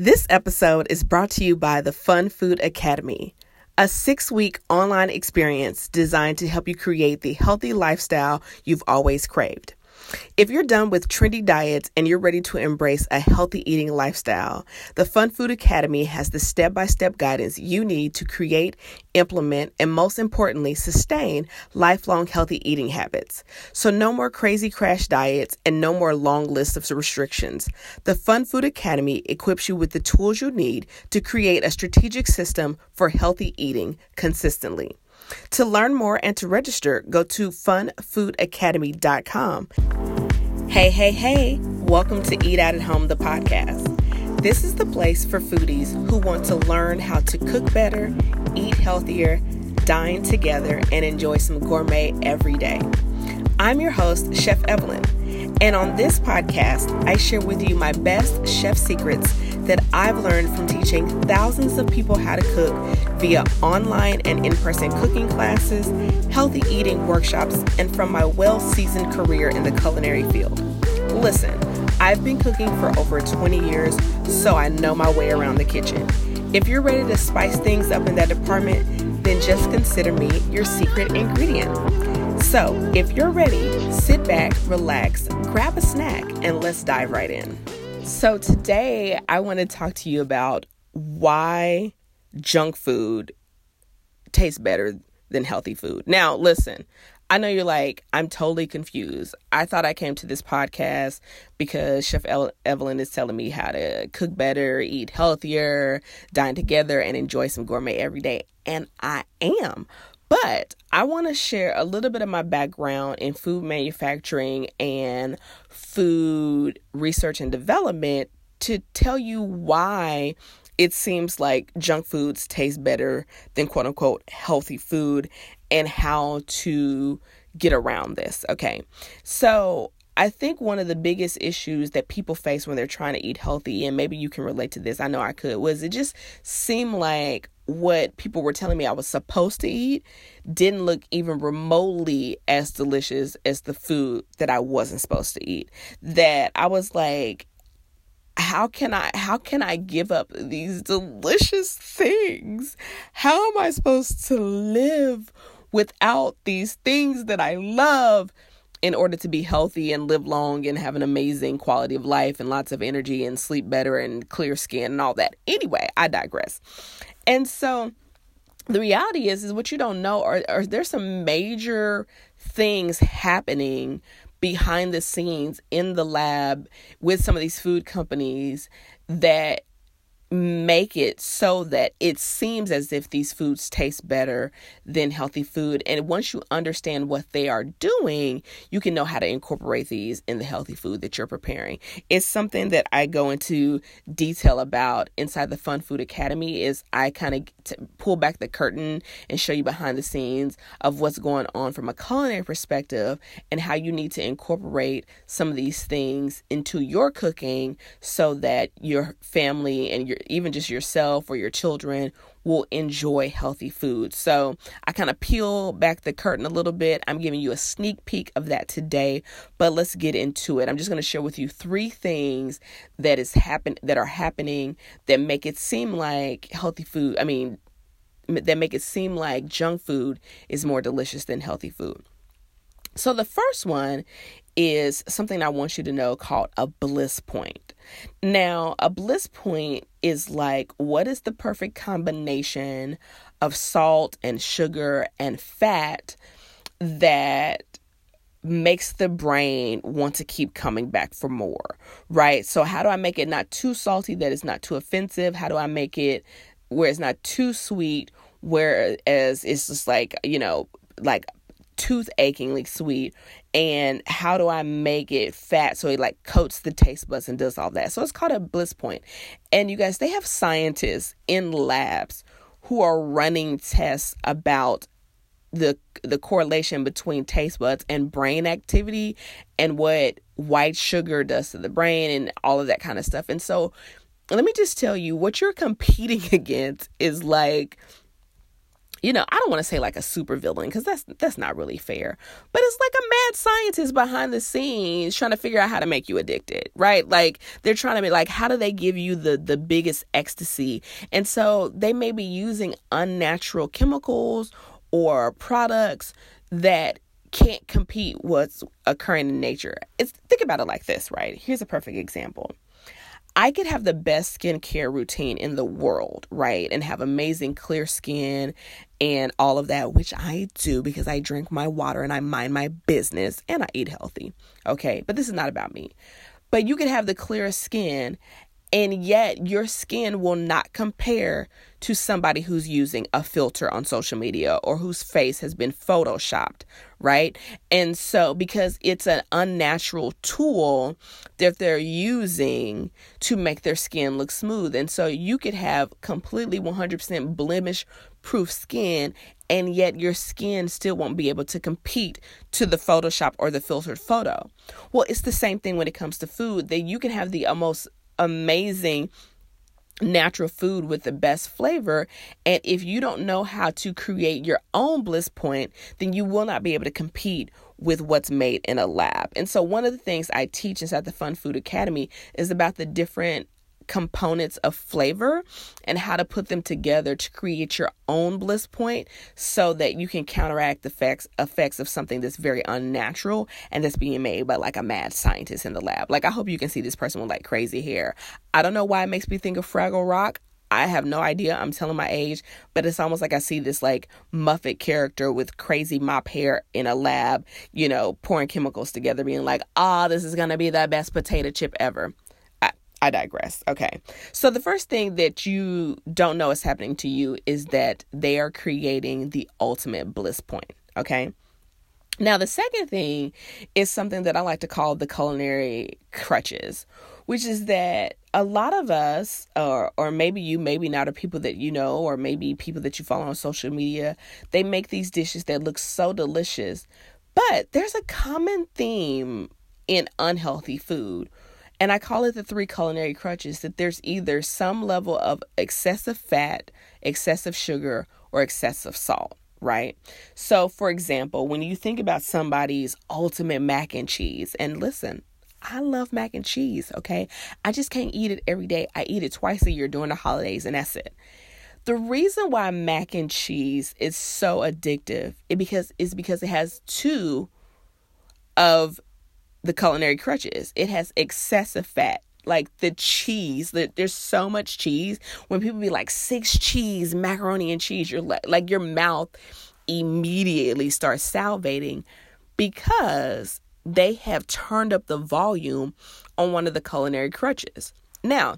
This episode is brought to you by the Fun Food Academy, a six week online experience designed to help you create the healthy lifestyle you've always craved. If you're done with trendy diets and you're ready to embrace a healthy eating lifestyle, the Fun Food Academy has the step by step guidance you need to create, implement, and most importantly, sustain lifelong healthy eating habits. So, no more crazy crash diets and no more long lists of restrictions. The Fun Food Academy equips you with the tools you need to create a strategic system for healthy eating consistently. To learn more and to register, go to funfoodacademy.com. Hey, hey, hey, welcome to Eat Out at Home, the podcast. This is the place for foodies who want to learn how to cook better, eat healthier, dine together, and enjoy some gourmet every day. I'm your host, Chef Evelyn, and on this podcast, I share with you my best chef secrets that I've learned from teaching thousands of people how to cook via online and in person cooking classes, healthy eating workshops, and from my well seasoned career in the culinary field. Listen, I've been cooking for over 20 years, so I know my way around the kitchen. If you're ready to spice things up in that department, then just consider me your secret ingredient. So, if you're ready, sit back, relax, grab a snack, and let's dive right in. So, today I want to talk to you about why junk food tastes better than healthy food. Now, listen, I know you're like, I'm totally confused. I thought I came to this podcast because Chef Evelyn is telling me how to cook better, eat healthier, dine together, and enjoy some gourmet every day. And I am. But I want to share a little bit of my background in food manufacturing and food research and development to tell you why it seems like junk foods taste better than quote unquote healthy food and how to get around this. Okay. So, I think one of the biggest issues that people face when they're trying to eat healthy, and maybe you can relate to this, I know I could, was it just seemed like what people were telling me I was supposed to eat didn't look even remotely as delicious as the food that I wasn't supposed to eat. That I was like, how can I how can I give up these delicious things? How am I supposed to live without these things that I love? In order to be healthy and live long and have an amazing quality of life and lots of energy and sleep better and clear skin and all that. Anyway, I digress. And so the reality is is what you don't know are, are there's some major things happening behind the scenes in the lab with some of these food companies that make it so that it seems as if these foods taste better than healthy food. And once you understand what they are doing, you can know how to incorporate these in the healthy food that you're preparing. It's something that I go into detail about inside the Fun Food Academy is I kind of t- pull back the curtain and show you behind the scenes of what's going on from a culinary perspective and how you need to incorporate some of these things into your cooking so that your family and your even just yourself or your children will enjoy healthy food. So I kind of peel back the curtain a little bit. I'm giving you a sneak peek of that today, but let's get into it. I'm just going to share with you three things that is happen that are happening that make it seem like healthy food. I mean, that make it seem like junk food is more delicious than healthy food. So the first one is something I want you to know called a bliss point. Now, a bliss point is like what is the perfect combination of salt and sugar and fat that makes the brain want to keep coming back for more, right? So, how do I make it not too salty that it's not too offensive? How do I make it where it's not too sweet, whereas it's just like, you know, like tooth achingly sweet and how do I make it fat so it like coats the taste buds and does all that. So it's called a bliss point. And you guys, they have scientists in labs who are running tests about the the correlation between taste buds and brain activity and what white sugar does to the brain and all of that kind of stuff. And so let me just tell you what you're competing against is like you know, I don't want to say like a super villain because that's that's not really fair. But it's like a mad scientist behind the scenes trying to figure out how to make you addicted, right? Like they're trying to be like, how do they give you the the biggest ecstasy? And so they may be using unnatural chemicals or products that can't compete what's occurring in nature. It's think about it like this, right? Here's a perfect example. I could have the best skincare routine in the world, right? And have amazing clear skin and all of that, which I do because I drink my water and I mind my business and I eat healthy. Okay. But this is not about me. But you could have the clearest skin and yet your skin will not compare to somebody who's using a filter on social media or whose face has been photoshopped, right? And so, because it's an unnatural tool that they're using to make their skin look smooth. And so, you could have completely 100% blemish proof skin and yet your skin still won't be able to compete to the Photoshop or the filtered photo. Well, it's the same thing when it comes to food that you can have the most amazing natural food with the best flavor. And if you don't know how to create your own bliss point, then you will not be able to compete with what's made in a lab. And so, one of the things I teach inside the Fun Food Academy is about the different components of flavor and how to put them together to create your own bliss point so that you can counteract the effects effects of something that's very unnatural and that's being made by like a mad scientist in the lab. Like I hope you can see this person with like crazy hair. I don't know why it makes me think of Fraggle Rock. I have no idea. I'm telling my age, but it's almost like I see this like Muppet character with crazy mop hair in a lab, you know, pouring chemicals together, being like, ah, oh, this is going to be the best potato chip ever. I digress. Okay. So the first thing that you don't know is happening to you is that they are creating the ultimate bliss point. Okay. Now, the second thing is something that I like to call the culinary crutches, which is that a lot of us, or or maybe you, maybe not, are people that you know, or maybe people that you follow on social media, they make these dishes that look so delicious. But there's a common theme in unhealthy food and I call it the three culinary crutches that there's either some level of excessive fat, excessive sugar, or excessive salt, right? So, for example, when you think about somebody's ultimate mac and cheese, and listen, I love mac and cheese, okay? I just can't eat it every day. I eat it twice a year during the holidays, and that's it. The reason why mac and cheese is so addictive is because is because it has two of the culinary crutches. It has excessive fat. Like the cheese, there's so much cheese. When people be like six cheese, macaroni and cheese, you're like, like your mouth immediately starts salivating because they have turned up the volume on one of the culinary crutches. Now,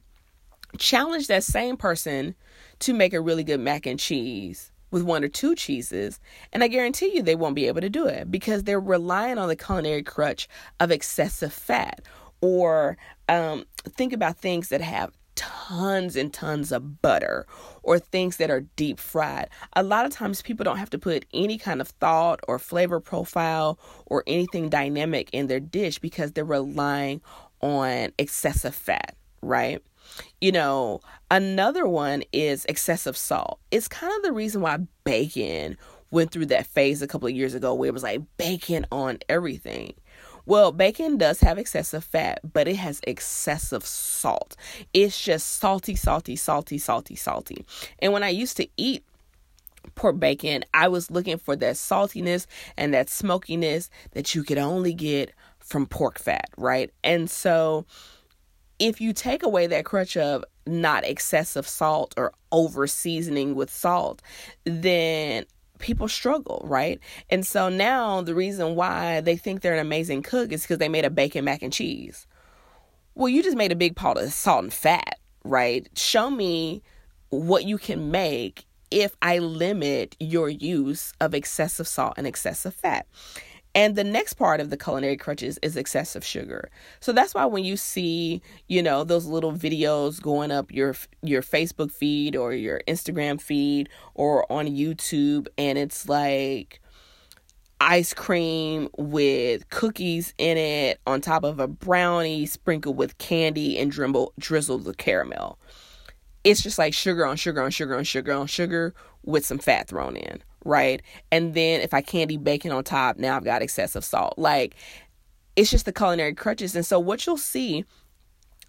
challenge that same person to make a really good mac and cheese with one or two cheeses, and I guarantee you they won't be able to do it because they're relying on the culinary crutch of excessive fat. Or um, think about things that have tons and tons of butter or things that are deep fried. A lot of times people don't have to put any kind of thought or flavor profile or anything dynamic in their dish because they're relying on excessive fat, right? You know, another one is excessive salt. It's kind of the reason why bacon went through that phase a couple of years ago where it was like bacon on everything. Well, bacon does have excessive fat, but it has excessive salt. It's just salty, salty, salty, salty, salty. And when I used to eat pork bacon, I was looking for that saltiness and that smokiness that you could only get from pork fat, right? And so if you take away that crutch of not excessive salt or over seasoning with salt, then people struggle, right? And so now the reason why they think they're an amazing cook is because they made a bacon mac and cheese. Well, you just made a big pot of salt and fat, right? Show me what you can make if I limit your use of excessive salt and excessive fat. And the next part of the culinary crutches is excessive sugar. So that's why when you see, you know, those little videos going up your your Facebook feed or your Instagram feed or on YouTube and it's like ice cream with cookies in it on top of a brownie sprinkled with candy and drizzled with caramel. it's just like sugar on sugar on sugar on sugar on sugar with some fat thrown in, right? And then if I can't bacon on top, now I've got excessive salt. Like it's just the culinary crutches. And so what you'll see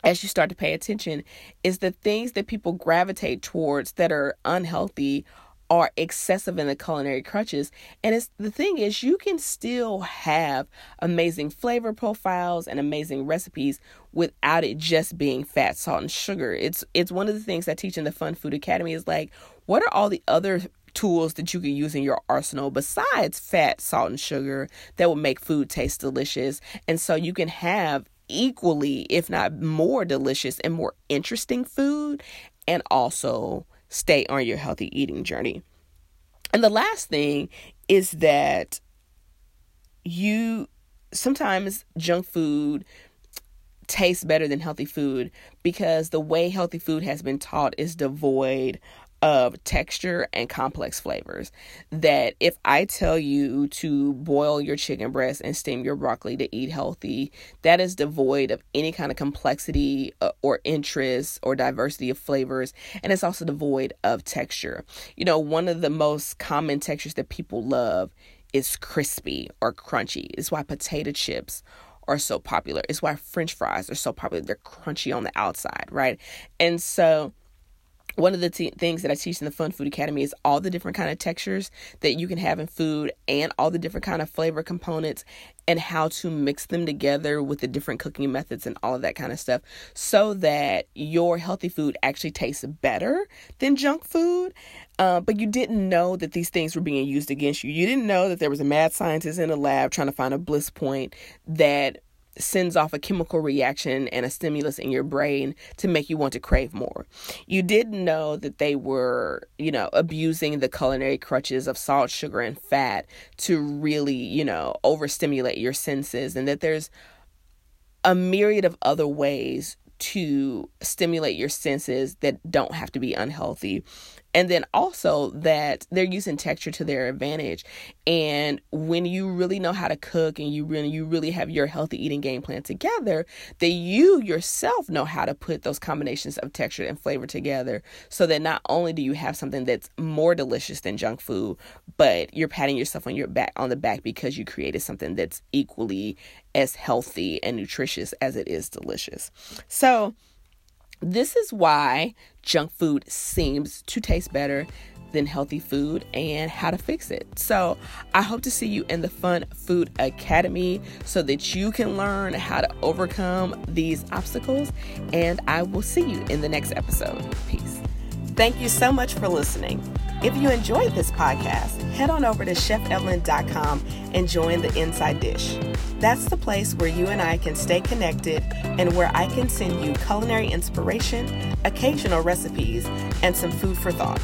as you start to pay attention is the things that people gravitate towards that are unhealthy are excessive in the culinary crutches. And it's the thing is you can still have amazing flavor profiles and amazing recipes without it just being fat, salt, and sugar. It's it's one of the things I teach in the Fun Food Academy is like, what are all the other tools that you can use in your arsenal besides fat, salt, and sugar that will make food taste delicious? And so you can have equally, if not more delicious and more interesting food and also stay on your healthy eating journey. And the last thing is that you sometimes junk food tastes better than healthy food because the way healthy food has been taught is devoid of texture and complex flavors. That if I tell you to boil your chicken breast and steam your broccoli to eat healthy, that is devoid of any kind of complexity uh, or interest or diversity of flavors. And it's also devoid of texture. You know, one of the most common textures that people love is crispy or crunchy. It's why potato chips are so popular. It's why french fries are so popular. They're crunchy on the outside, right? And so one of the things that I teach in the Fun Food Academy is all the different kind of textures that you can have in food and all the different kind of flavor components and how to mix them together with the different cooking methods and all of that kind of stuff so that your healthy food actually tastes better than junk food. Uh, but you didn't know that these things were being used against you. You didn't know that there was a mad scientist in a lab trying to find a bliss point that sends off a chemical reaction and a stimulus in your brain to make you want to crave more. You didn't know that they were, you know, abusing the culinary crutches of salt, sugar, and fat to really, you know, overstimulate your senses, and that there's a myriad of other ways to stimulate your senses that don't have to be unhealthy. And then also that they're using texture to their advantage. And when you really know how to cook and you really you really have your healthy eating game plan together that you yourself know how to put those combinations of texture and flavor together. So that not only do you have something that's more delicious than junk food but you're patting yourself on your back on the back because you created something that's equally as healthy and nutritious as it is delicious so this is why junk food seems to taste better than healthy food and how to fix it. So, I hope to see you in the Fun Food Academy so that you can learn how to overcome these obstacles. And I will see you in the next episode. Peace. Thank you so much for listening. If you enjoyed this podcast, head on over to chefevelyn.com and join the Inside Dish. That's the place where you and I can stay connected and where I can send you culinary inspiration, occasional recipes, and some food for thought.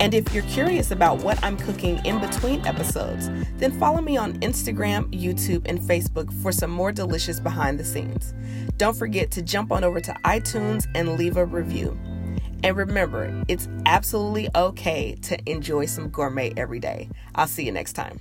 And if you're curious about what I'm cooking in between episodes, then follow me on Instagram, YouTube, and Facebook for some more delicious behind the scenes. Don't forget to jump on over to iTunes and leave a review. And remember, it's absolutely okay to enjoy some gourmet every day. I'll see you next time.